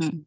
Hmm.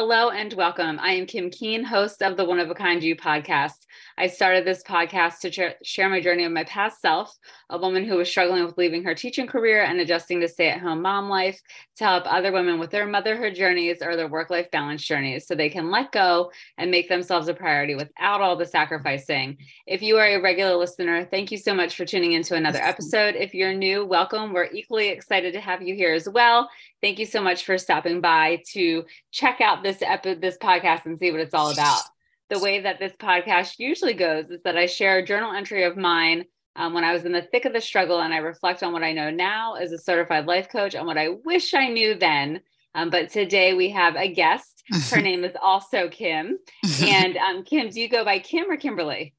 Hello and welcome. I am Kim Keane, host of the One of a Kind You podcast. I started this podcast to share my journey of my past self, a woman who was struggling with leaving her teaching career and adjusting to stay at home mom life, to help other women with their motherhood journeys or their work life balance journeys so they can let go and make themselves a priority without all the sacrificing. If you are a regular listener, thank you so much for tuning into another episode. If you're new, welcome. We're equally excited to have you here as well. Thank you so much for stopping by to check out this epi- this podcast and see what it's all about the way that this podcast usually goes is that I share a journal entry of mine um, when I was in the thick of the struggle and I reflect on what I know now as a certified life coach and what I wish I knew then. Um, but today we have a guest. Her name is also Kim. And um, Kim, do you go by Kim or Kimberly?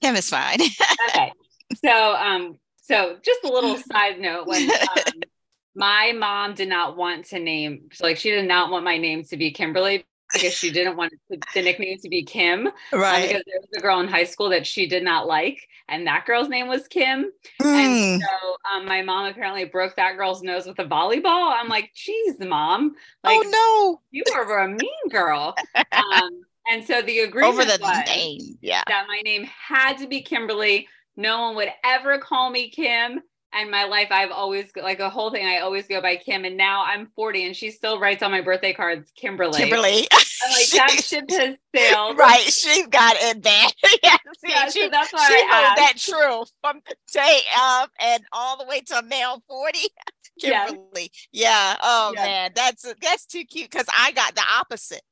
Kim is fine. okay. So, um, so just a little side note when um, my mom did not want to name, like she did not want my name to be Kimberly because she didn't want the nickname to be Kim. Right. Um, because there was a girl in high school that she did not like, and that girl's name was Kim. Mm. And so um, my mom apparently broke that girl's nose with a volleyball. I'm like, geez, mom. Like, oh no. you were a mean girl. Um, and so the agreement Over the was name. Yeah. that my name had to be Kimberly. No one would ever call me Kim. And my life, I've always like a whole thing. I always go by Kim, and now I'm 40, and she still writes on my birthday cards, Kimberly. Kimberly. I'm like that ship has sailed. right. She's got it bad. yeah. See, Yeah, she, so that's why she I that true from day of and all the way to now 40. Yes. Kimberly. Yeah. Oh Yes. man. That's that's too cute because I got the opposite.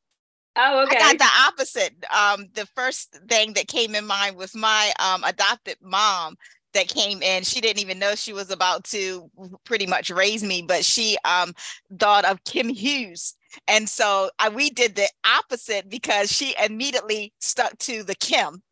Oh, okay. I got the opposite. Um, the first thing that came in mind was my um adopted mom that came in. She didn't even know she was about to pretty much raise me, but she um thought of Kim Hughes. And so I, we did the opposite because she immediately stuck to the Kim.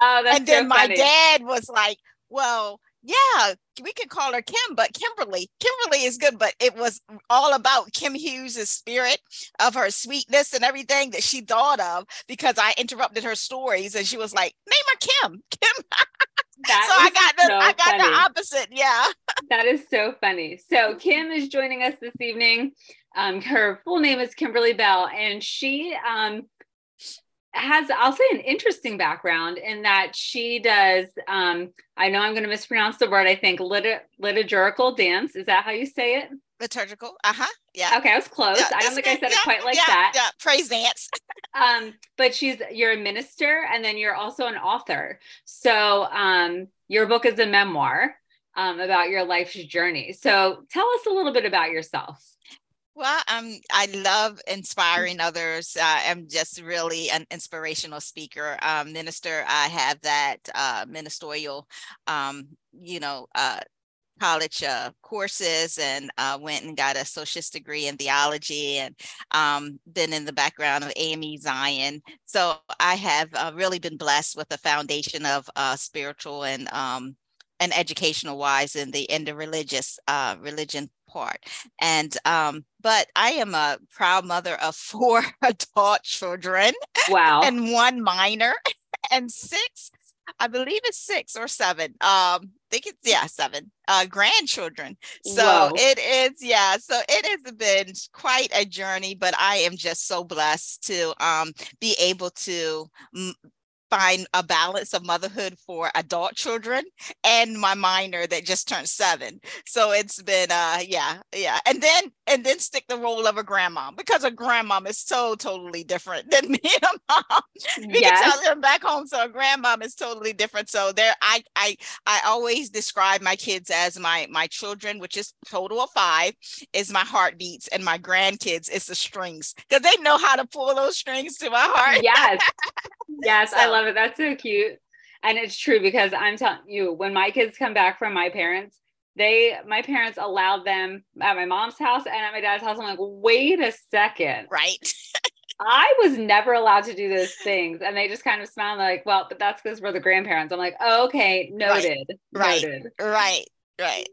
oh, that's and then so my dad was like, well, yeah, we could call her Kim, but Kimberly, Kimberly is good. But it was all about Kim Hughes' spirit of her sweetness and everything that she thought of because I interrupted her stories and she was like, name her Kim. Kim. So I got the so I got funny. the opposite. Yeah. That is so funny. So Kim is joining us this evening. Um, her full name is Kimberly Bell, and she um, has, I'll say, an interesting background in that she does. Um, I know I'm going to mispronounce the word. I think lit- liturgical dance. Is that how you say it? Liturgical. Uh-huh. Yeah. Okay, I was close. Yeah, I don't think I said it quite like yeah, that. Yeah. Praise dance. um but she's you're a minister and then you're also an author so um your book is a memoir um about your life's journey so tell us a little bit about yourself Well, um, I love inspiring others. Uh, I'm just really an inspirational speaker, um, minister. I have that uh, ministerial, um, you know, uh, college uh, courses, and uh, went and got a associate's degree in theology, and um, been in the background of AME Zion. So I have uh, really been blessed with a foundation of uh, spiritual and um, and educational wise in the in the religious uh, religion part. And um, but I am a proud mother of four adult children wow and one minor and six, I believe it's six or seven. Um, I think it's yeah, seven uh grandchildren. So Whoa. it is, yeah. So it has been quite a journey, but I am just so blessed to um be able to mm, find a balance of motherhood for adult children and my minor that just turned seven. So it's been uh yeah, yeah. And then and then stick the role of a grandmom because a grandmom is so totally different than me and a mom. We yes can tell them back home. So a grandmom is totally different. So there I I I always describe my kids as my my children, which is total of five, is my heartbeats, and my grandkids is the strings. Because they know how to pull those strings to my heart. yes yes i love it that's so cute and it's true because i'm telling you when my kids come back from my parents they my parents allowed them at my mom's house and at my dad's house i'm like wait a second Right. I was never allowed to do those things. And they just kind of smiled like, well, but that's because we're the grandparents. I'm like, oh, okay, noted. Right. Noted. Right. Right.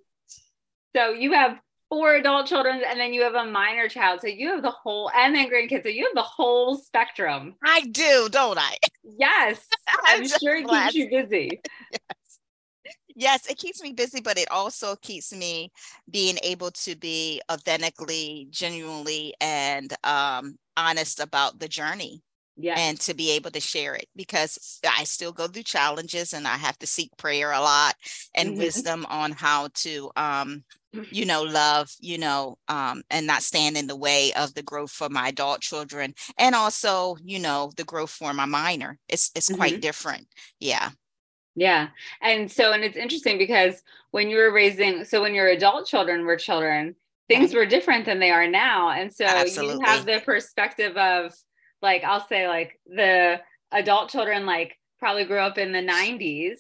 So you have four adult children and then you have a minor child. So you have the whole and then grandkids. So you have the whole spectrum. I do, don't I? Yes. I'm I'm sure it blessed. keeps you busy. yes, yes, it keeps me busy, but it also keeps me being able to be authentically, genuinely, and um, honest about the journey. Yeah. And to be able to share it because I still go through challenges and I have to seek prayer a lot and mm-hmm. wisdom on how to um, you know, love, you know, um, and not stand in the way of the growth for my adult children and also, you know, the growth for my minor. It's it's mm-hmm. quite different. Yeah. Yeah. And so, and it's interesting because when you were raising, so when your adult children were children, things were different than they are now. And so Absolutely. you have the perspective of like, I'll say like the adult children, like probably grew up in the 90s.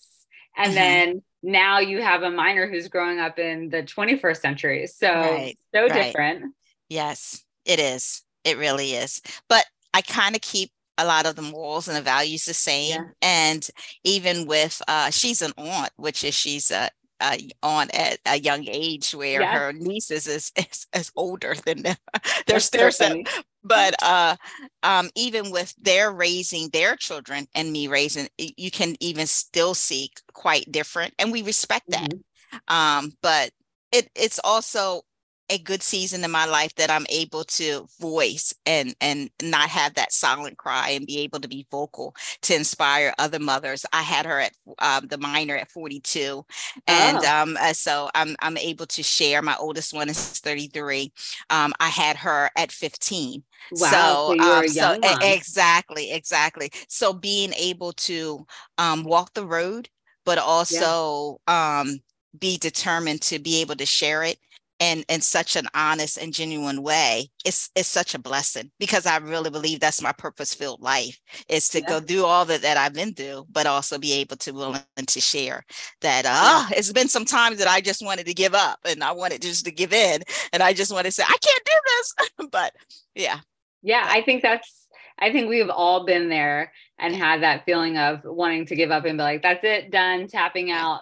And mm-hmm. then now you have a minor who's growing up in the 21st century. So, right, so right. different. Yes, it is. It really is. But I kind of keep a lot of the morals and the values the same. Yeah. And even with, uh, she's an aunt, which is she's a, uh, on at a young age where yes. her nieces is, is, is older than them. they're still so but uh um even with their raising their children and me raising you can even still see quite different and we respect that mm-hmm. um but it it's also a good season in my life that I'm able to voice and and not have that silent cry and be able to be vocal to inspire other mothers. I had her at um, the minor at 42, and oh. um, uh, so I'm I'm able to share. My oldest one is 33. Um, I had her at 15. Wow, so, um, so exactly, exactly. So being able to um, walk the road, but also yeah. um, be determined to be able to share it in in such an honest and genuine way it's it's such a blessing because i really believe that's my purpose filled life is to yeah. go through all that that i've been through but also be able to willing to share that uh yeah. it's been some times that i just wanted to give up and i wanted just to give in and i just want to say i can't do this but yeah yeah i think that's i think we've all been there and had that feeling of wanting to give up and be like that's it done tapping out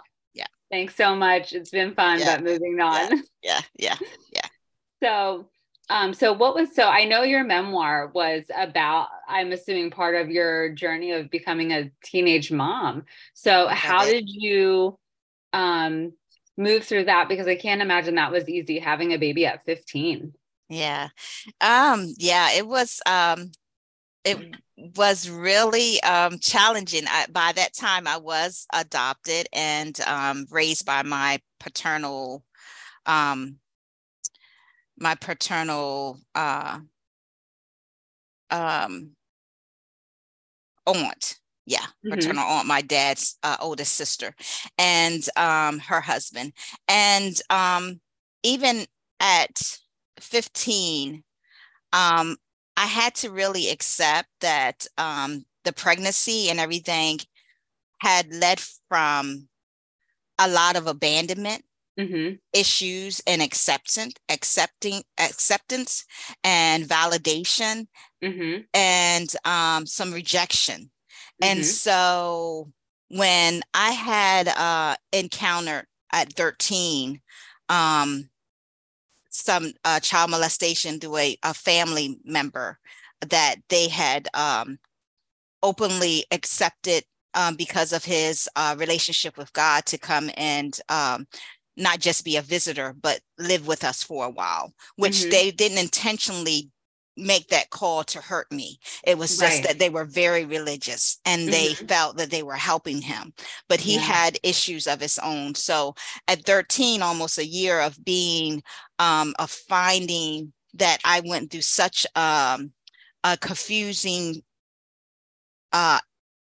Thanks so much. It's been fun, yeah. but moving on. Yeah, yeah, yeah. So, um, so what was so I know your memoir was about, I'm assuming part of your journey of becoming a teenage mom. So how did you um move through that? Because I can't imagine that was easy having a baby at 15. Yeah. Um, yeah, it was um it was really um, challenging. I, by that time, I was adopted and um, raised by my paternal, um, my paternal uh, um, aunt. Yeah, mm-hmm. paternal aunt, my dad's uh, oldest sister, and um, her husband. And um, even at 15, um, I had to really accept that um, the pregnancy and everything had led from a lot of abandonment mm-hmm. issues and acceptance, accepting acceptance and validation, mm-hmm. and um, some rejection. Mm-hmm. And so when I had uh, encountered at 13 um, some uh, child molestation through a, a family member that they had um, openly accepted um, because of his uh, relationship with God to come and um, not just be a visitor, but live with us for a while, which mm-hmm. they didn't intentionally make that call to hurt me. It was just right. that they were very religious and they mm-hmm. felt that they were helping him, but he yeah. had issues of his own. So at 13, almost a year of being, um, of finding that I went through such um, a confusing uh,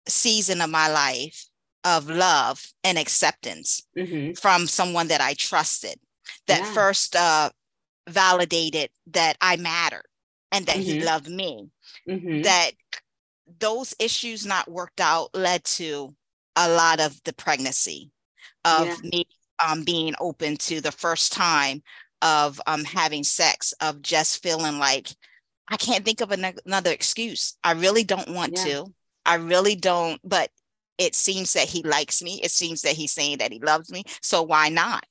season of my life of love and acceptance mm-hmm. from someone that I trusted that yeah. first uh, validated that I mattered and that mm-hmm. he loved me. Mm-hmm. That those issues not worked out led to a lot of the pregnancy of yeah. me um, being open to the first time of um, having sex, of just feeling like I can't think of an- another excuse. I really don't want yeah. to. I really don't, but it seems that he likes me. It seems that he's saying that he loves me. So why not?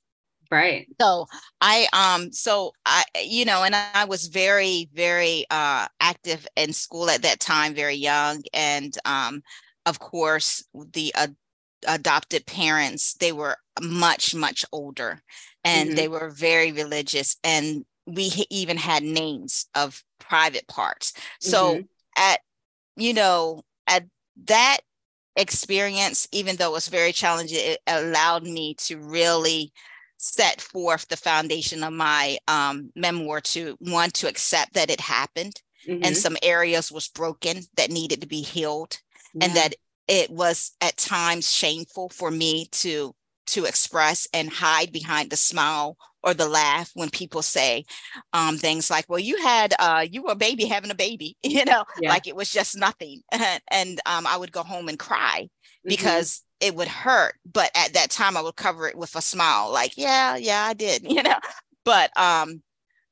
Right. So I um so I you know and I was very very uh active in school at that time very young and um of course the uh, adopted parents they were much much older and mm-hmm. they were very religious and we even had names of private parts so mm-hmm. at you know at that experience even though it was very challenging it allowed me to really set forth the foundation of my um, memoir to one to accept that it happened mm-hmm. and some areas was broken that needed to be healed yeah. and that it was at times shameful for me to to express and hide behind the smile or the laugh when people say um, things like well you had uh, you were a baby having a baby you know yeah. like it was just nothing and um, i would go home and cry mm-hmm. because it would hurt but at that time i would cover it with a smile like yeah yeah i did you know? But um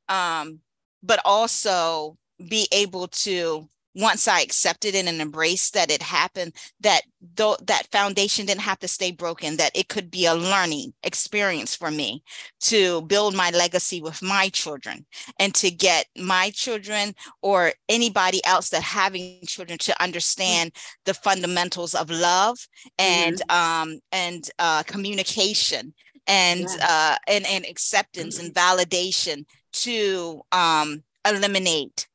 um but also be able to once I accepted it and embraced that it happened, that though that foundation didn't have to stay broken, that it could be a learning experience for me to build my legacy with my children and to get my children or anybody else that having children to understand mm-hmm. the fundamentals of love and mm-hmm. um and uh communication and yeah. uh and, and acceptance mm-hmm. and validation to um eliminate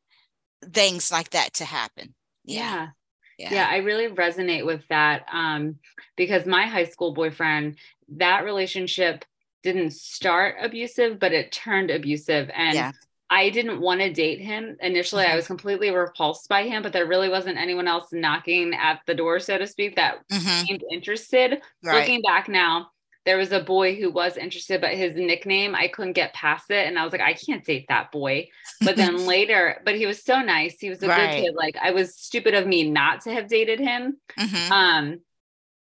things like that to happen. Yeah. yeah. Yeah. I really resonate with that um, because my high school boyfriend, that relationship didn't start abusive, but it turned abusive. And yeah. I didn't want to date him. Initially, mm-hmm. I was completely repulsed by him, but there really wasn't anyone else knocking at the door, so to speak, that mm-hmm. seemed interested. Right. Looking back now, there was a boy who was interested, but his nickname, I couldn't get past it. And I was like, I can't date that boy. But then later, but he was so nice. He was a right. good kid. Like I was stupid of me not to have dated him. Mm-hmm. Um,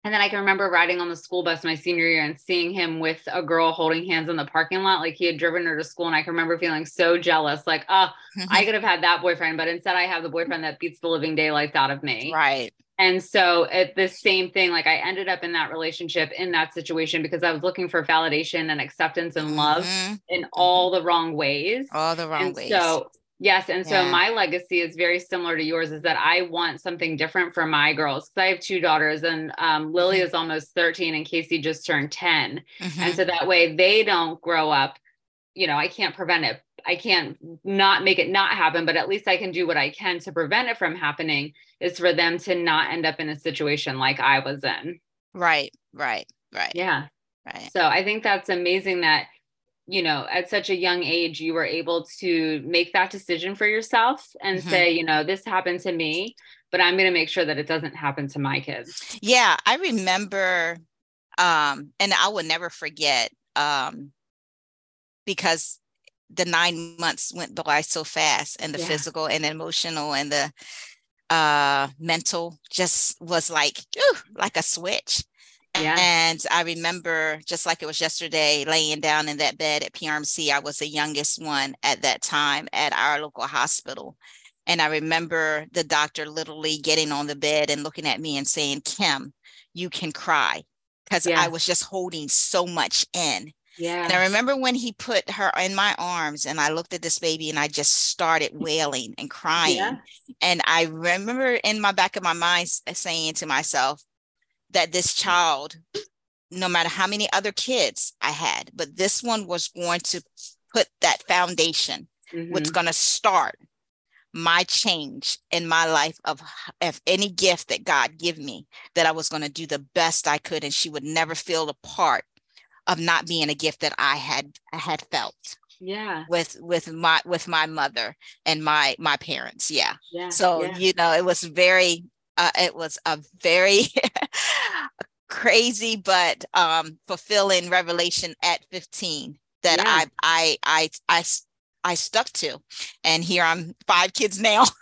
and then I can remember riding on the school bus my senior year and seeing him with a girl holding hands in the parking lot. Like he had driven her to school. And I can remember feeling so jealous. Like, oh, I could have had that boyfriend, but instead I have the boyfriend that beats the living daylights out of me. Right. And so at the same thing, like I ended up in that relationship in that situation because I was looking for validation and acceptance and love mm-hmm. in mm-hmm. all the wrong ways. All the wrong and ways. So yes. And so yeah. my legacy is very similar to yours, is that I want something different for my girls. Cause I have two daughters and um, Lily mm-hmm. is almost 13 and Casey just turned 10. Mm-hmm. And so that way they don't grow up, you know, I can't prevent it. I can't not make it not happen, but at least I can do what I can to prevent it from happening is for them to not end up in a situation like I was in. Right, right, right. Yeah. Right. So I think that's amazing that, you know, at such a young age, you were able to make that decision for yourself and mm-hmm. say, you know, this happened to me, but I'm going to make sure that it doesn't happen to my kids. Yeah. I remember, um, and I will never forget, um, because the nine months went by so fast and the yeah. physical and emotional and the uh mental just was like whew, like a switch yeah. And I remember just like it was yesterday, laying down in that bed at PRMC. I was the youngest one at that time at our local hospital. And I remember the doctor literally getting on the bed and looking at me and saying, Kim, you can cry. Because I was just holding so much in. Yeah. And I remember when he put her in my arms and I looked at this baby and I just started wailing and crying. Yeah. And I remember in my back of my mind saying to myself that this child, no matter how many other kids I had, but this one was going to put that foundation, mm-hmm. what's going to start my change in my life of if any gift that God give me that I was going to do the best I could and she would never feel a part of not being a gift that I had I had felt. Yeah. With with my with my mother and my my parents. Yeah. Yeah. So, yeah. you know, it was very uh, it was a very crazy but um fulfilling revelation at 15 that yeah. I I I I I stuck to. And here I'm five kids now.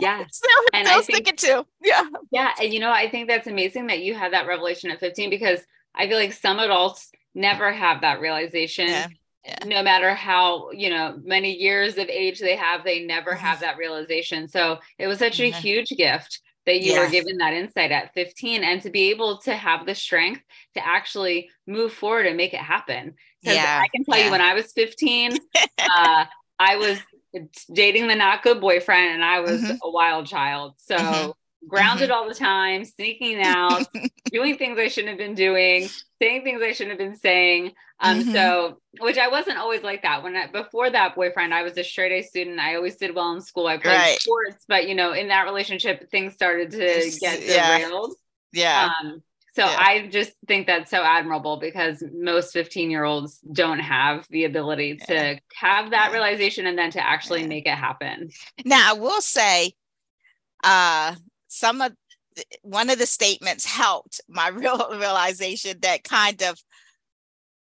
Yeah. still, and still I think, sticking to. Yeah. Yeah. And you know, I think that's amazing that you had that revelation at 15 because I feel like some adults never have that realization. Yeah. Yeah. No matter how, you know, many years of age they have, they never mm-hmm. have that realization. So it was such mm-hmm. a huge gift that you yeah. were given that insight at 15 and to be able to have the strength to actually move forward and make it happen. Because yeah. I can tell you when I was 15, uh, I was dating the not good boyfriend and I was mm-hmm. a wild child. So mm-hmm. Grounded mm-hmm. all the time, sneaking out, doing things I shouldn't have been doing, saying things I shouldn't have been saying. Um, mm-hmm. so which I wasn't always like that. When I before that boyfriend, I was a straight A student. I always did well in school. I played right. sports, but you know, in that relationship, things started to get derailed. Yeah. Um, so yeah. I just think that's so admirable because most 15 year olds don't have the ability to have that realization and then to actually yeah. make it happen. Now, I will say, uh, some of one of the statements helped my real realization that kind of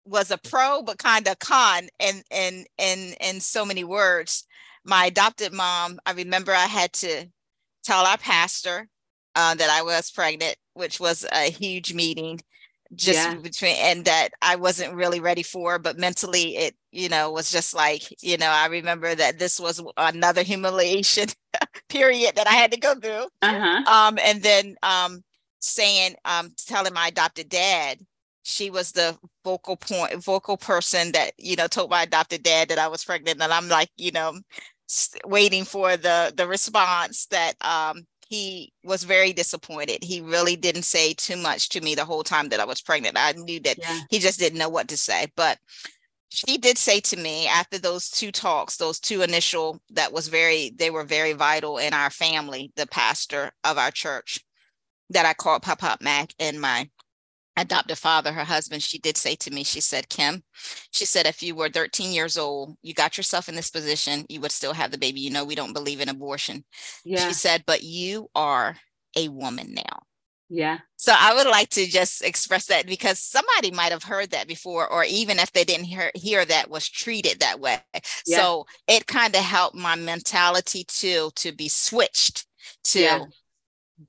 was a pro but kind of con in in in in so many words my adopted mom i remember i had to tell our pastor uh, that i was pregnant which was a huge meeting just yeah. between and that I wasn't really ready for, but mentally it, you know, was just like, you know, I remember that this was another humiliation period that I had to go through. Uh-huh. Um, and then um saying, um, telling my adopted dad, she was the vocal point, vocal person that, you know, told my adopted dad that I was pregnant. And I'm like, you know, waiting for the the response that um he was very disappointed. He really didn't say too much to me the whole time that I was pregnant. I knew that yeah. he just didn't know what to say. But she did say to me after those two talks, those two initial that was very, they were very vital in our family, the pastor of our church that I called Pop Pop Mac and my adoptive father, her husband, she did say to me, she said, Kim, she said, if you were 13 years old, you got yourself in this position, you would still have the baby. You know, we don't believe in abortion. Yeah. She said, but you are a woman now. Yeah. So I would like to just express that because somebody might have heard that before, or even if they didn't hear, hear that was treated that way. Yeah. So it kind of helped my mentality too to be switched to yeah.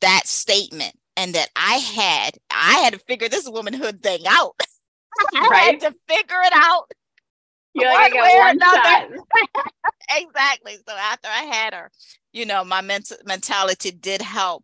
that statement and that I had I had to figure this womanhood thing out. I right. had to figure it out. You're one like, way or another. exactly. So after I had her, you know, my mental mentality did help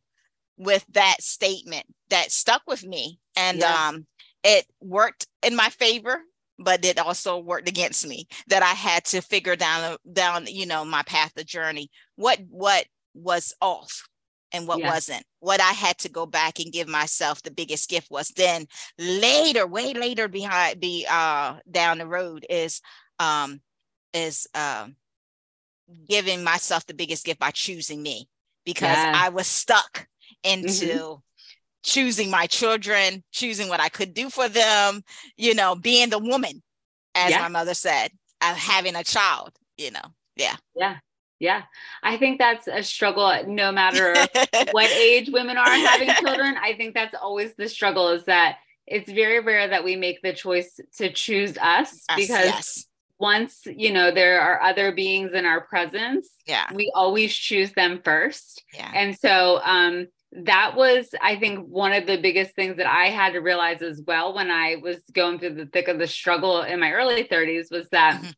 with that statement that stuck with me. And yeah. um it worked in my favor, but it also worked against me that I had to figure down down, you know, my path of journey. What what was off and what yeah. wasn't. What I had to go back and give myself the biggest gift was then later, way later behind be uh down the road is um is um giving myself the biggest gift by choosing me because yeah. I was stuck into mm-hmm. choosing my children, choosing what I could do for them, you know, being the woman, as yeah. my mother said, of having a child, you know. Yeah. Yeah. Yeah, I think that's a struggle no matter what age women are having children. I think that's always the struggle is that it's very rare that we make the choice to choose us yes, because yes. once, you know, there are other beings in our presence, yeah. we always choose them first. Yeah. And so um that was i think one of the biggest things that i had to realize as well when i was going through the thick of the struggle in my early 30s was that mm-hmm.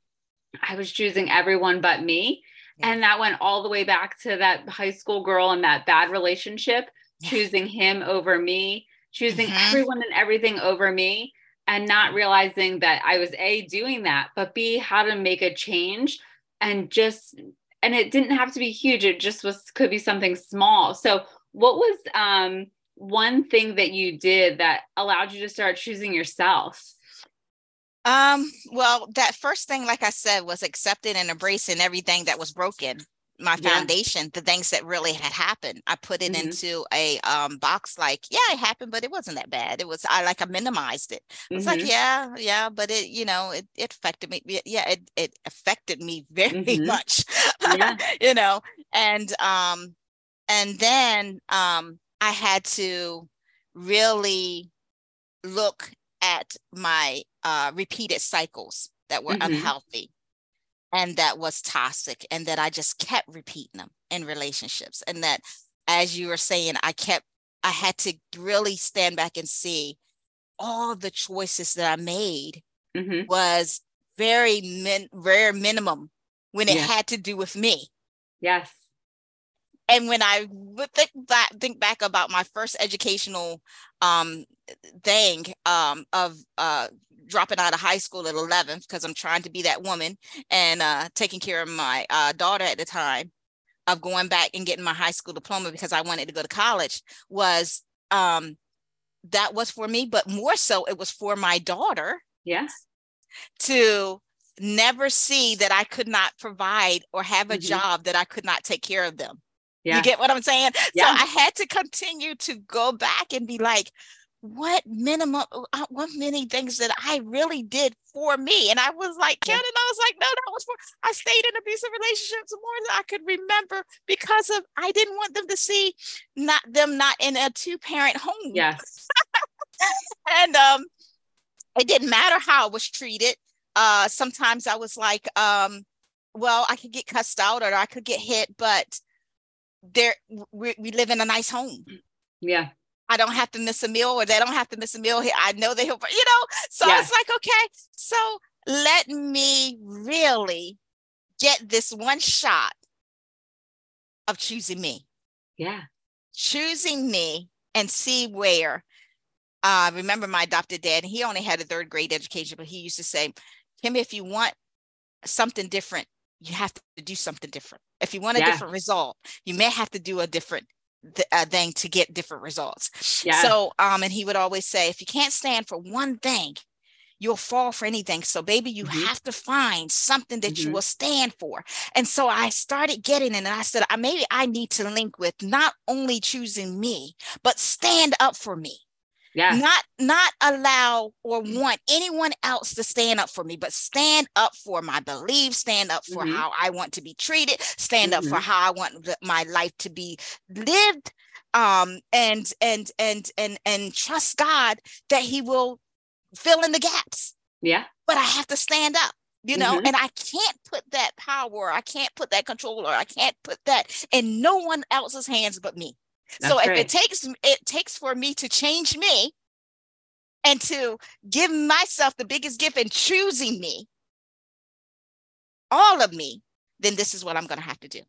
i was choosing everyone but me and that went all the way back to that high school girl and that bad relationship, yeah. choosing him over me, choosing mm-hmm. everyone and everything over me, and not realizing that I was A, doing that, but B, how to make a change and just, and it didn't have to be huge. It just was, could be something small. So, what was um, one thing that you did that allowed you to start choosing yourself? Um, well, that first thing, like I said, was accepting and embracing everything that was broken. My foundation, yeah. the things that really had happened. I put it mm-hmm. into a um box like, yeah, it happened, but it wasn't that bad. It was I like I minimized it. It's mm-hmm. like, yeah, yeah, but it, you know, it, it affected me. Yeah, it, it affected me very mm-hmm. much. Yeah. you know, and um, and then um I had to really look at my uh, repeated cycles that were mm-hmm. unhealthy and that was toxic and that I just kept repeating them in relationships and that as you were saying I kept I had to really stand back and see all the choices that I made mm-hmm. was very min- rare minimum when it yeah. had to do with me. Yes and when I think back, think back about my first educational um, thing um, of uh, dropping out of high school at 11 because I'm trying to be that woman and uh, taking care of my uh, daughter at the time. of going back and getting my high school diploma because I wanted to go to college was um, that was for me, but more so it was for my daughter. Yes. To never see that I could not provide or have a mm-hmm. job that I could not take care of them. Yeah. You get what I'm saying? Yeah. So I had to continue to go back and be like, what minimum, uh, what many things that I really did for me. And I was like, Ken, and I was like, no, that was for, I stayed in abusive relationships more than I could remember because of, I didn't want them to see not them not in a two parent home. Yes. and um, it didn't matter how I was treated. Uh, sometimes I was like, um, well, I could get cussed out or I could get hit, but there we, we live in a nice home. Yeah. I don't have to miss a meal or they don't have to miss a meal. I know they'll, you know, so yeah. it's like, okay, so let me really get this one shot of choosing me. Yeah. Choosing me and see where. I uh, remember my adopted dad, he only had a third grade education, but he used to say, Kim, if you want something different, you have to do something different. If you want a yeah. different result, you may have to do a different th- uh, thing to get different results. Yeah. So, um, and he would always say, if you can't stand for one thing, you'll fall for anything. So, baby, you mm-hmm. have to find something that mm-hmm. you will stand for. And so I started getting it, and I said, maybe I need to link with not only choosing me, but stand up for me yeah not not allow or want anyone else to stand up for me but stand up for my beliefs stand up for mm-hmm. how i want to be treated stand mm-hmm. up for mm-hmm. how i want my life to be lived um and and and and and trust god that he will fill in the gaps yeah but i have to stand up you know mm-hmm. and i can't put that power i can't put that controller i can't put that in no one else's hands but me so if it takes it takes for me to change me and to give myself the biggest gift in choosing me, all of me, then this is what I'm going to have to do.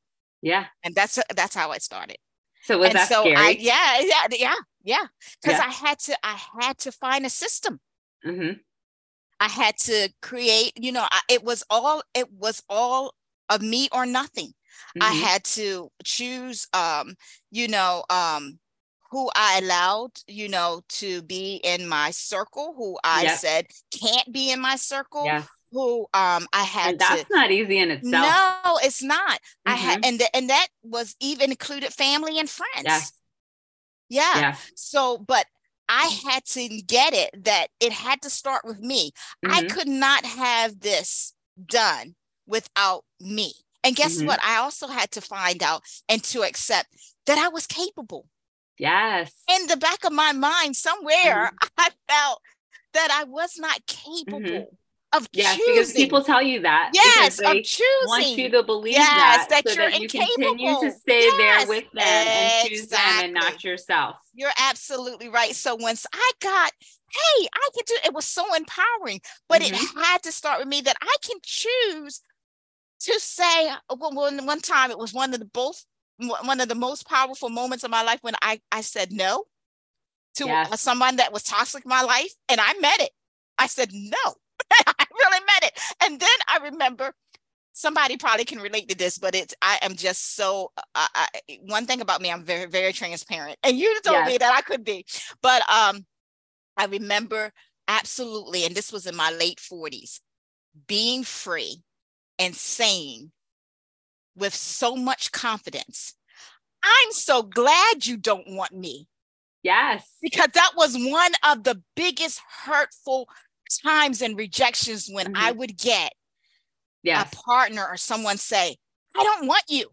Yeah. And that's that's how I started. So was and that so scary? I, yeah, yeah, yeah, yeah. Because yeah. I had to, I had to find a system. Mm-hmm. I had to create. You know, I, it was all, it was all of me or nothing. Mm-hmm. I had to choose, um, you know, um, who I allowed, you know, to be in my circle, who I yep. said can't be in my circle. Yes. Who um I had and that's to, not easy in itself. No, it's not. Mm-hmm. I had mm-hmm. and the, and that was even included family and friends. Yes. Yeah. yeah. So, but I had to get it that it had to start with me. Mm-hmm. I could not have this done without me. And guess mm-hmm. what? I also had to find out and to accept that I was capable. Yes. In the back of my mind, somewhere, mm-hmm. I felt that I was not capable. Mm-hmm. Of yes, choosing. because people tell you that. Yes, of choosing. Want you to believe yes, that, that so you're that you incapable. continue to stay yes, there with them and choose them and not yourself. You're absolutely right. So once I got, hey, I can do it was so empowering, but mm-hmm. it had to start with me that I can choose to say one, one time it was one of the both one of the most powerful moments of my life when I, I said no to yes. someone that was toxic in my life and I met it. I said no. I really meant it. And then I remember somebody probably can relate to this, but it's I am just so uh, I, one thing about me, I'm very, very transparent. And you told yes. me that I could be. But um I remember absolutely, and this was in my late 40s, being free and saying with so much confidence, I'm so glad you don't want me. Yes. Because that was one of the biggest hurtful times and rejections when mm-hmm. I would get yes. a partner or someone say, I don't want you.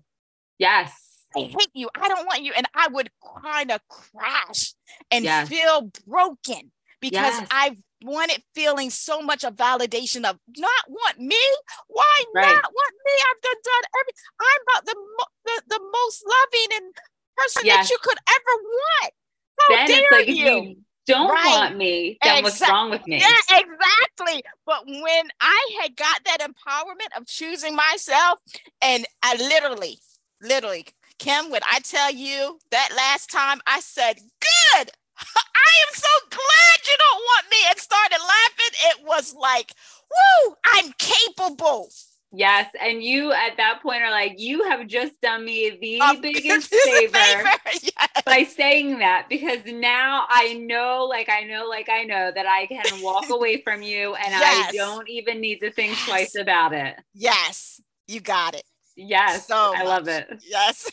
Yes. I hate you. I don't want you. And I would kind of crash and yes. feel broken because yes. I wanted feeling so much of validation of not want me. Why right. not want me? I've done, done every. I'm about the, the the most loving and person yes. that you could ever want. How then dare like you? you don't right. want me, then exactly. what's wrong with me? Yeah, exactly. But when I had got that empowerment of choosing myself, and I literally, literally, Kim, when I tell you that last time I said, good, I am so glad you don't want me and started laughing. It was like, woo, I'm capable. Yes. And you at that point are like, you have just done me the um, biggest favor, favor. Yes. by saying that because now I know, like, I know, like, I know that I can walk away from you and yes. I don't even need to think yes. twice about it. Yes. You got it. Yes. So I love it. Yes.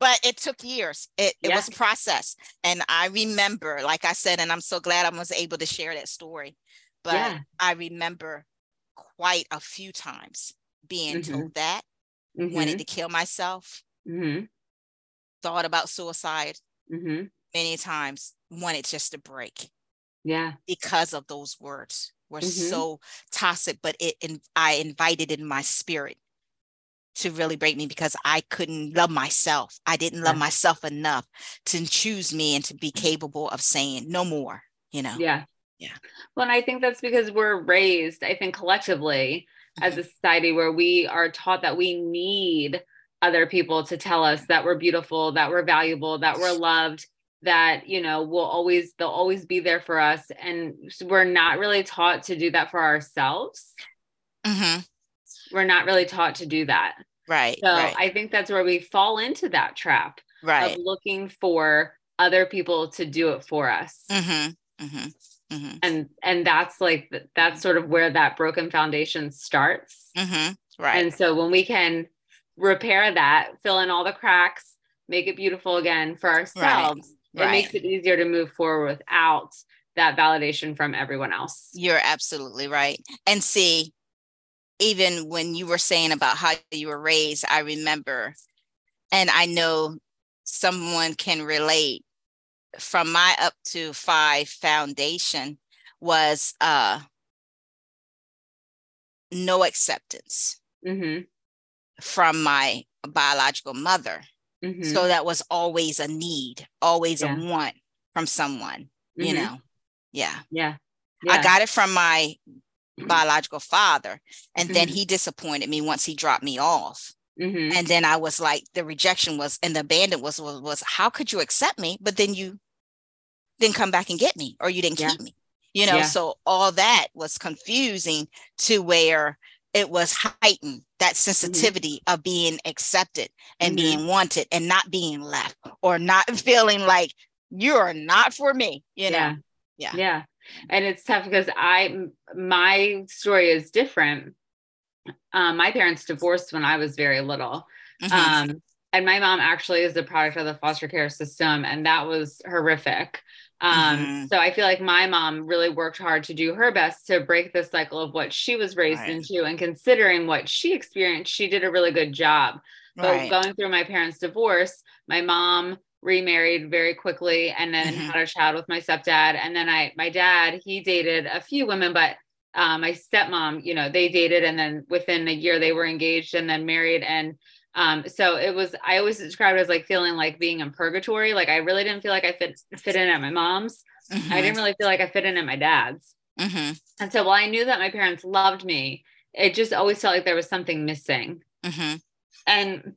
But it took years. It, it was a process. And I remember, like I said, and I'm so glad I was able to share that story. But yeah. I remember quite a few times being mm-hmm. told that, mm-hmm. wanted to kill myself, mm-hmm. thought about suicide mm-hmm. many times, wanted just to break. Yeah. Because of those words were mm-hmm. so toxic, but it and I invited in my spirit to really break me because I couldn't love myself. I didn't love yeah. myself enough to choose me and to be mm-hmm. capable of saying no more, you know. Yeah. Yeah. Well, and I think that's because we're raised, I think collectively mm-hmm. as a society where we are taught that we need other people to tell us that we're beautiful, that we're valuable, that we're loved, that, you know, we'll always, they'll always be there for us. And we're not really taught to do that for ourselves. Mm-hmm. We're not really taught to do that. Right. So right. I think that's where we fall into that trap right. of looking for other people to do it for us. Mm-hmm. Mm-hmm. Mm-hmm. And and that's like that's sort of where that broken foundation starts. Mm-hmm. Right. And so when we can repair that, fill in all the cracks, make it beautiful again for ourselves, right. it right. makes it easier to move forward without that validation from everyone else. You're absolutely right. And see, even when you were saying about how you were raised, I remember, and I know someone can relate from my up to five foundation was uh no acceptance mm-hmm. from my biological mother mm-hmm. so that was always a need always yeah. a want from someone mm-hmm. you know yeah. yeah yeah i got it from my biological father and then mm-hmm. he disappointed me once he dropped me off Mm-hmm. And then I was like, the rejection was, and the abandon was, was, was, how could you accept me? But then you didn't come back and get me, or you didn't yeah. keep me. You know, yeah. so all that was confusing to where it was heightened that mm-hmm. sensitivity mm-hmm. of being accepted and mm-hmm. being wanted and not being left or not feeling like you're not for me, you know. Yeah. Yeah. yeah. And it's tough because I my story is different um, my parents divorced when I was very little. Mm-hmm. Um, and my mom actually is a product of the foster care system, and that was horrific. Um, mm-hmm. So I feel like my mom really worked hard to do her best to break the cycle of what she was raised right. into. And considering what she experienced, she did a really good job. Right. But going through my parents' divorce, my mom remarried very quickly and then mm-hmm. had a child with my stepdad. And then I, my dad, he dated a few women, but um, my stepmom, you know, they dated and then within a year they were engaged and then married. And um, so it was, I always described it as like feeling like being in purgatory. Like I really didn't feel like I fit, fit in at my mom's. Mm-hmm. I didn't really feel like I fit in at my dad's. Mm-hmm. And so while I knew that my parents loved me, it just always felt like there was something missing. Mm-hmm. And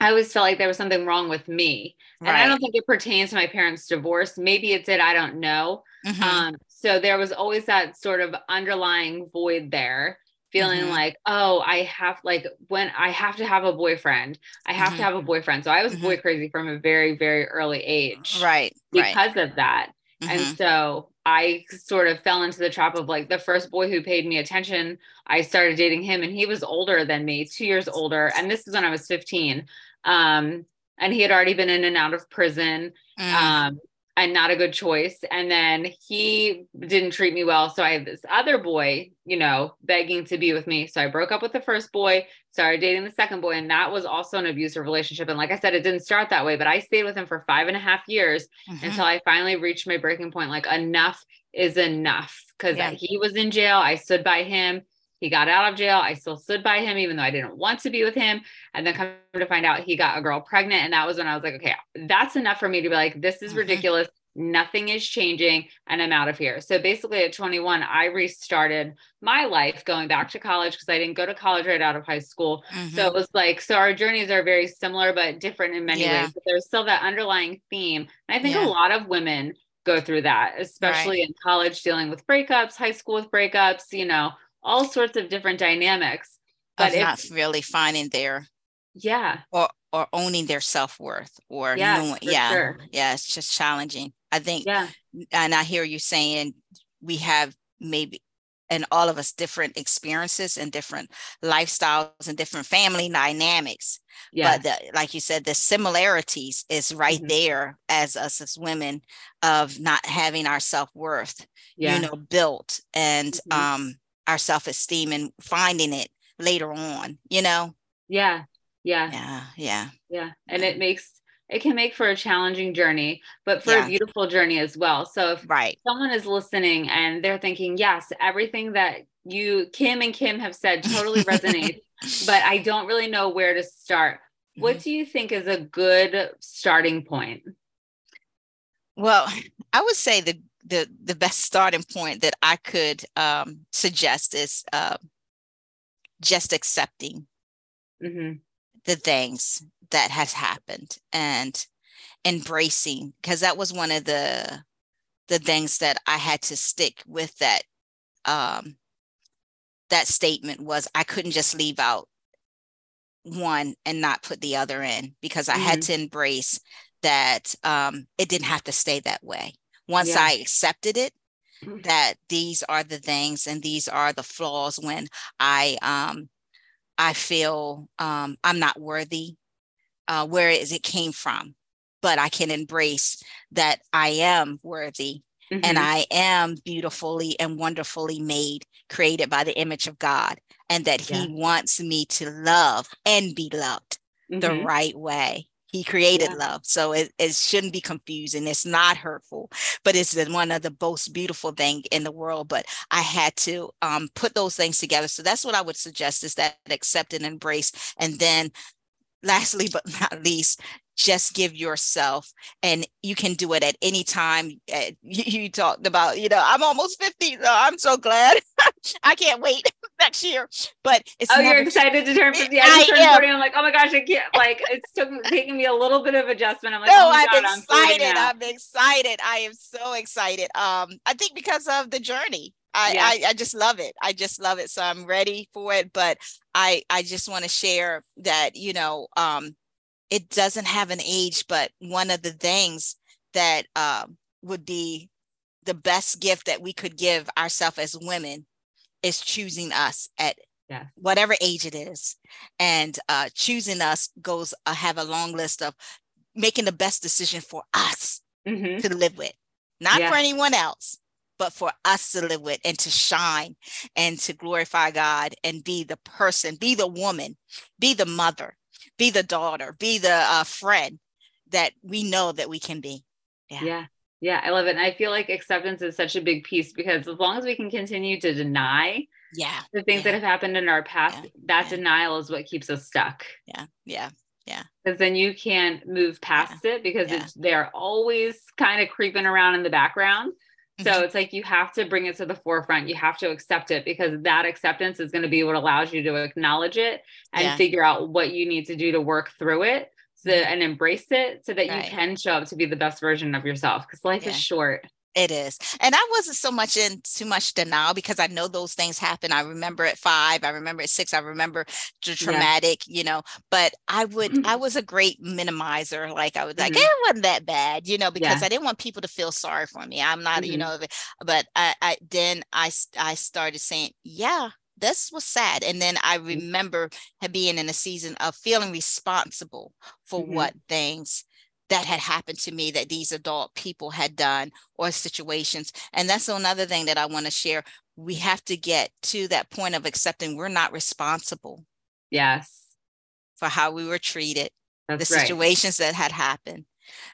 I always felt like there was something wrong with me. Right. And I don't think it pertains to my parents' divorce. Maybe it did. I don't know. Mm-hmm. Um, so there was always that sort of underlying void there, feeling mm-hmm. like, oh, I have like when I have to have a boyfriend, I have mm-hmm. to have a boyfriend. So I was boy mm-hmm. crazy from a very, very early age. Right. Because right. of that. And mm-hmm. so I sort of fell into the trap of like the first boy who paid me attention. I started dating him and he was older than me, two years older. And this is when I was 15. Um, and he had already been in and out of prison. Mm. Um, and not a good choice. And then he didn't treat me well. So I had this other boy, you know, begging to be with me. So I broke up with the first boy, started dating the second boy. And that was also an abusive relationship. And like I said, it didn't start that way, but I stayed with him for five and a half years mm-hmm. until I finally reached my breaking point. Like enough is enough because yeah. he was in jail. I stood by him. He got out of jail. I still stood by him, even though I didn't want to be with him. And then come to find out he got a girl pregnant. And that was when I was like, okay, that's enough for me to be like, this is mm-hmm. ridiculous. Nothing is changing and I'm out of here. So basically at 21, I restarted my life going back to college because I didn't go to college right out of high school. Mm-hmm. So it was like, so our journeys are very similar, but different in many yeah. ways. But there's still that underlying theme. And I think yeah. a lot of women go through that, especially right. in college, dealing with breakups, high school with breakups, you know, all sorts of different dynamics. But of if, not really finding their yeah or or owning their self-worth or yes, knowing yeah sure. yeah it's just challenging i think yeah and i hear you saying we have maybe and all of us different experiences and different lifestyles and different family dynamics yeah but the, like you said the similarities is right mm-hmm. there as us as women of not having our self-worth yeah. you know built and mm-hmm. um our self-esteem and finding it later on you know yeah yeah yeah yeah yeah and it makes it can make for a challenging journey, but for yeah. a beautiful journey as well. So if right. someone is listening and they're thinking, yes, everything that you, Kim and Kim have said totally resonates, but I don't really know where to start. Mm-hmm. What do you think is a good starting point? Well, I would say the the the best starting point that I could um, suggest is uh, just accepting mm-hmm. the things that has happened and embracing because that was one of the the things that I had to stick with that um that statement was I couldn't just leave out one and not put the other in because I mm-hmm. had to embrace that um it didn't have to stay that way. Once yeah. I accepted it mm-hmm. that these are the things and these are the flaws when I um I feel um I'm not worthy uh, where is it came from, but I can embrace that I am worthy mm-hmm. and I am beautifully and wonderfully made, created by the image of God, and that yeah. He wants me to love and be loved mm-hmm. the right way. He created yeah. love. So it, it shouldn't be confusing. It's not hurtful, but it's one of the most beautiful thing in the world. But I had to um, put those things together. So that's what I would suggest is that accept and embrace. And then lastly but not least just give yourself and you can do it at any time uh, you, you, talked about you know i'm almost 50 so i'm so glad i can't wait next year but it's oh you're excited to turn 50 i, turned 40 i'm like oh my gosh i can't like it's took, taking me a little bit of adjustment i'm like no oh i'm God, excited I'm, I'm excited i am so excited um i think because of the journey I, yeah. I, I just love it. I just love it. So I'm ready for it. But I I just want to share that you know um, it doesn't have an age, but one of the things that uh, would be the best gift that we could give ourselves as women is choosing us at yeah. whatever age it is, and uh, choosing us goes uh, have a long list of making the best decision for us mm-hmm. to live with, not yeah. for anyone else but for us to live with and to shine and to glorify God and be the person, be the woman, be the mother, be the daughter, be the uh, friend that we know that we can be. Yeah. yeah. Yeah, I love it. And I feel like acceptance is such a big piece because as long as we can continue to deny yeah the things yeah. that have happened in our past, yeah. that yeah. denial is what keeps us stuck. Yeah. Yeah. Yeah. Because then you can't move past it because it's they're always kind of creeping around in the background. So mm-hmm. it's like you have to bring it to the forefront. You have to accept it because that acceptance is going to be what allows you to acknowledge it and figure out what you need to do to work through it and embrace it so that right. you can show up to be the best version of yourself because life yeah. is short. It is. And I wasn't so much in too much denial because I know those things happen. I remember at five, I remember at six, I remember the traumatic, yeah. you know, but I would, mm-hmm. I was a great minimizer. Like I was like, mm-hmm. it wasn't that bad, you know, because yeah. I didn't want people to feel sorry for me. I'm not, mm-hmm. you know, but I, I, then I, I started saying, yeah, this was sad. And then I mm-hmm. remember being in a season of feeling responsible for mm-hmm. what things that had happened to me that these adult people had done or situations. And that's another thing that I want to share. We have to get to that point of accepting we're not responsible. Yes. For how we were treated, that's the right. situations that had happened,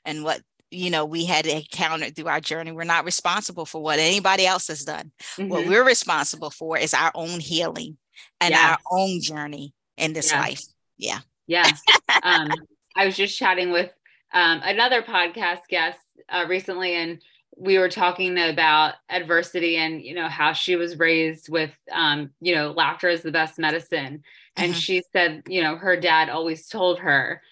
and what you know we had encountered through our journey. We're not responsible for what anybody else has done. Mm-hmm. What we're responsible for is our own healing and our own journey in this life. Yeah. Yeah. um, I was just chatting with um, another podcast guest uh, recently, and we were talking about adversity and you know how she was raised with um, you know laughter is the best medicine, and mm-hmm. she said you know her dad always told her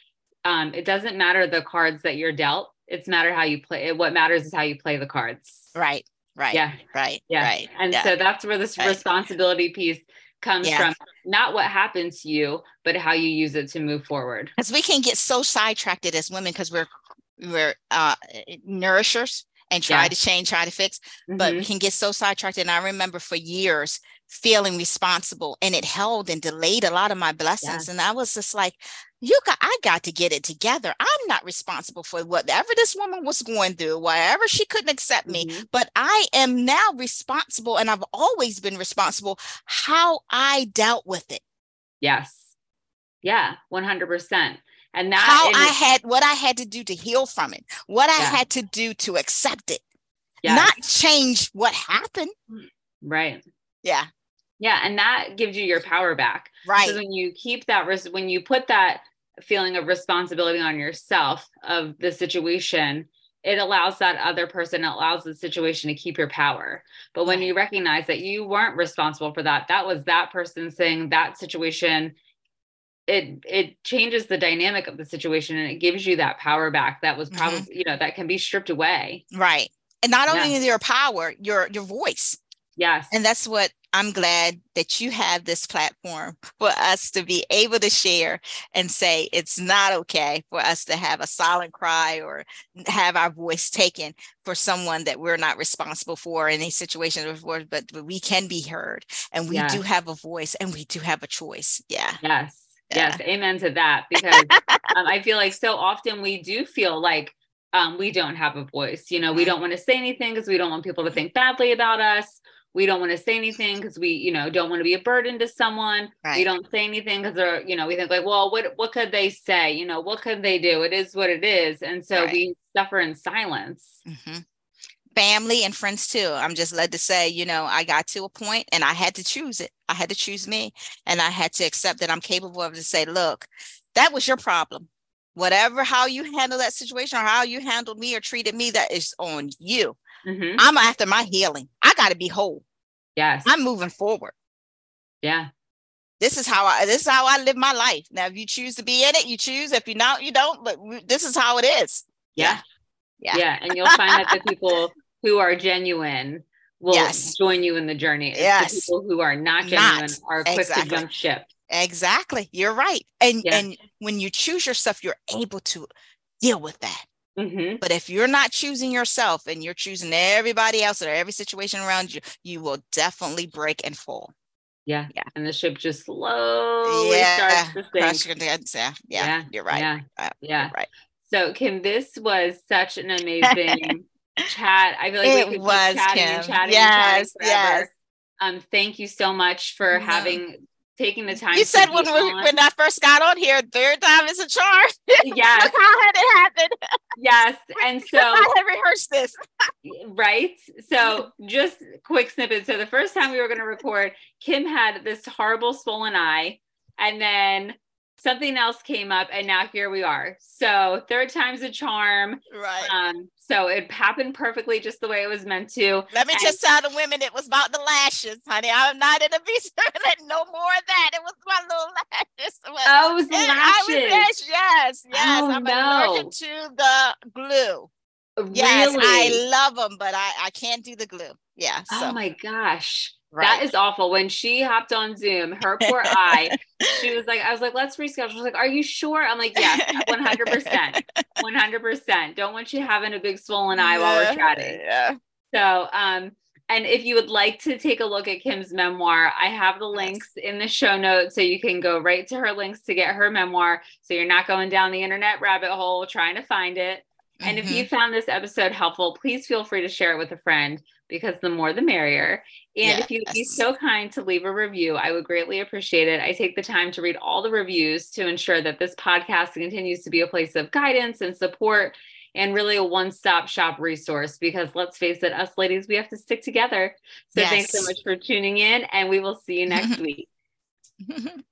um, it doesn't matter the cards that you're dealt; it's matter how you play. it. What matters is how you play the cards. Right right Yeah. right Yeah. right And yeah. so that's where this Right. responsibility piece comes Yeah. from not what happened to you, but how you use it to move forward. because we can get so sidetracked as women because we're we're uh nourishers and try Yeah. to change try to fix but we Mhm. can get so sidetracked and i remember for years feeling responsible and it held and delayed a lot of my blessings and i was just like you got i got to get it together i'm not responsible for whatever this woman was going through whatever she couldn't accept me Mhm. but i am now responsible and i've always been responsible how i dealt with it Yes. Yeah, 100%. And that how and i had what i had to do to heal from it what i Yeah. had to do to accept it yes, not change what happened right. yeah Yeah, and that gives you your power back. right Because when you keep that when you put that feeling of responsibility on yourself of the situation, it allows that other person, it allows the situation to keep your power. But when you recognize that you weren't responsible for that, that was that person saying that situation, it it changes the dynamic of the situation and it gives you that power back that was Mhm. probably, you know, that can be stripped away. Right. And not only your power, your your voice. Yes. And that's what I'm glad that you have this platform for us to be able to share and say it's not okay for us to have a silent cry or have our voice taken for someone that we're not responsible for in a situation before, but, but we can be heard and we Yeah. do have a voice and we do have a choice. Yeah. Yes. Yeah. Yes. Amen to that. Because um, I feel like so often we do feel like um, we don't have a voice. You know, we Mhm. don't want to say anything because we don't want people to think badly about us. We don't want to say anything because we, you know, don't want to be a burden to someone. We don't say anything because they're, you know, we think like, well, what what could they say? You know, what could they do? It is what it is. And so Right. we suffer in silence. hmm Family and friends too. I'm just led to say, you know, I got to a point and I had to choose it. I had to choose me and I had to accept that I'm capable of to say, look, that was your problem. Whatever, how you handle that situation or how you handled me or treated me, that is on you. Mhm. I'm after my healing. I got to be whole. Yes. I'm moving forward. yeah. This is how I, this is how I live my life. Now, if you choose to be in it, you choose. If you don't, you don't, but this is how it is. Yeah. Yeah. Yeah. And you'll find that the people who are genuine will Yes. join you in the journey. It's Yes. The people who are not Not. genuine are quick Exactly. to jump ship. Exactly. You're right. And Yeah. and when you choose yourself, you're able to deal with that. Hmm But if you're not choosing yourself and you're choosing everybody else or every situation around you, you will definitely break and fall. Yeah. Yeah. And the ship just slowly yeah. starts to sink. Heads. Yeah. Yeah. You're right. Yeah. Uh, Yeah. You're right. So Kim, this was such an amazing chat. I feel like It we could was, chatting and chatting Yes, and chatting forever. yes. Um, thank you so much for having taking the time. You said when we, when I first got on here, third time is a charm. Yes. How had it happened. yes, and so I had rehearsed this. right so just quick snippet so the first time we were going to record kim had this horrible swollen eye and then something else came up and now here we are so third time's a charm Right. um so it happened perfectly just the way it was meant to Let me And- just tell the women it was about the lashes, honey. I'm not in a piece no more of that. It was my little lashes. Oh it was the And I was- lashes yes, yes, yes. Oh, I'm no. allergic to the glue. Yes, I love them, but I, I can't do the glue. Yeah. So oh my gosh right. that is awful when she hopped on zoom her poor eye she was like, I was like, let's reschedule. She was like, Are you sure? I'm like, Yes, 100%. 100%. Don't want you having a big swollen eye while we're chatting. Yeah. So, um, and if you would like to take a look at Kim's memoir, I have the links in the show notes so you can go right to her links to get her memoir. So you're not going down the internet rabbit hole trying to find it. And if Mhm. you found this episode helpful, please feel free to share it with a friend because the more the merrier. And if you'd be so kind to leave a review, I would greatly appreciate it. I take the time to read all the reviews to ensure that this podcast continues to be a place of guidance and support and really a one stop shop resource because let's face it, us ladies, we have to stick together. So thanks so much for tuning in, and we will see you next week.